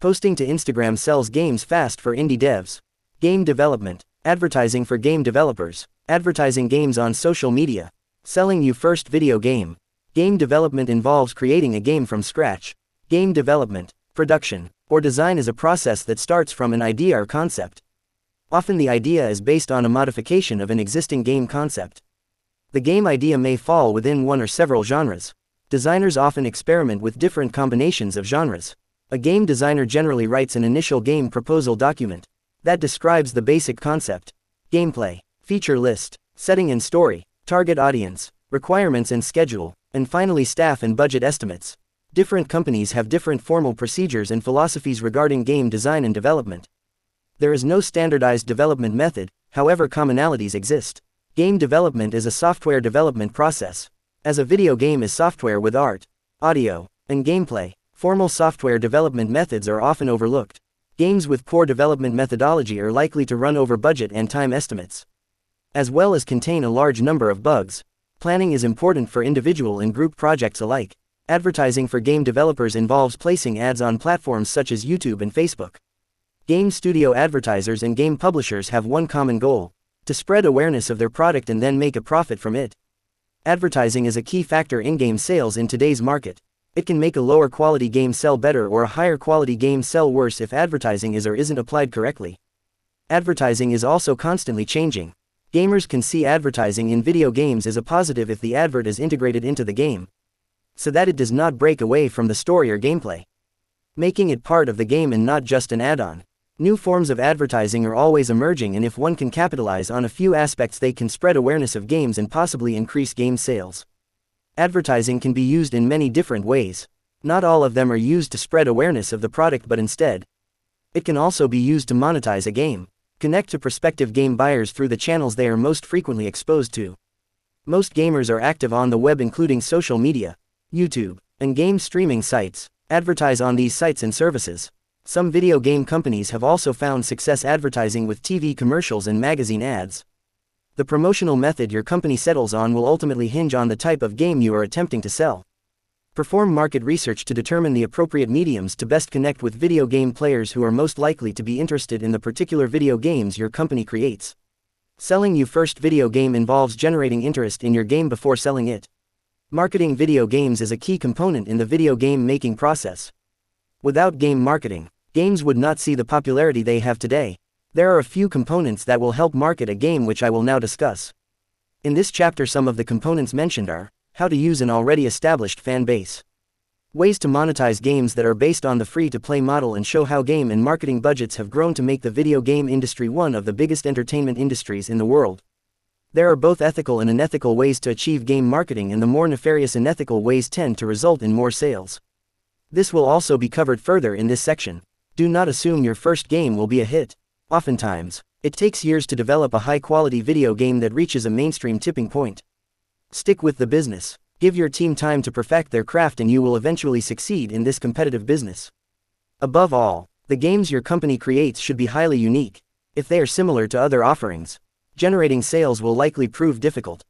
Posting to Instagram sells games fast for indie devs. Game development. Advertising for game developers. Advertising games on social media. Selling you first video game. Game development involves creating a game from scratch. Game development, production, or design is a process that starts from an idea or concept. Often the idea is based on a modification of an existing game concept. The game idea may fall within one or several genres. Designers often experiment with different combinations of genres. A game designer generally writes an initial game proposal document that describes the basic concept, gameplay, feature list, setting and story, target audience, requirements and schedule, and finally staff and budget estimates. Different companies have different formal procedures and philosophies regarding game design and development. There is no standardized development method, however commonalities exist. Game development is a software development process. As a video game is software with art, audio, and gameplay, Formal software development methods are often overlooked. Games with poor development methodology are likely to run over budget and time estimates. As well as contain a large number of bugs. Planning is important for individual and group projects alike. Advertising for game developers involves placing ads on platforms such as YouTube and Facebook. Game studio advertisers and game publishers have one common goal to spread awareness of their product and then make a profit from it. Advertising is a key factor in game sales in today's market. It can make a lower quality game sell better or a higher quality game sell worse if advertising is or isn't applied correctly. Advertising is also constantly changing. Gamers can see advertising in video games as a positive if the advert is integrated into the game, so that it does not break away from the story or gameplay, making it part of the game and not just an add on. New forms of advertising are always emerging, and if one can capitalize on a few aspects, they can spread awareness of games and possibly increase game sales. Advertising can be used in many different ways. Not all of them are used to spread awareness of the product, but instead, it can also be used to monetize a game. Connect to prospective game buyers through the channels they are most frequently exposed to. Most gamers are active on the web, including social media, YouTube, and game streaming sites. Advertise on these sites and services. Some video game companies have also found success advertising with TV commercials and magazine ads. The promotional method your company settles on will ultimately hinge on the type of game you are attempting to sell. Perform market research to determine the appropriate mediums to best connect with video game players who are most likely to be interested in the particular video games your company creates. Selling you first video game involves generating interest in your game before selling it. Marketing video games is a key component in the video game making process. Without game marketing, games would not see the popularity they have today. There are a few components that will help market a game which I will now discuss. In this chapter some of the components mentioned are, how to use an already established fan base. Ways to monetize games that are based on the free-to-play model and show how game and marketing budgets have grown to make the video game industry one of the biggest entertainment industries in the world. There are both ethical and unethical ways to achieve game marketing and the more nefarious unethical ways tend to result in more sales. This will also be covered further in this section. Do not assume your first game will be a hit. Oftentimes, it takes years to develop a high quality video game that reaches a mainstream tipping point. Stick with the business, give your team time to perfect their craft, and you will eventually succeed in this competitive business. Above all, the games your company creates should be highly unique. If they are similar to other offerings, generating sales will likely prove difficult.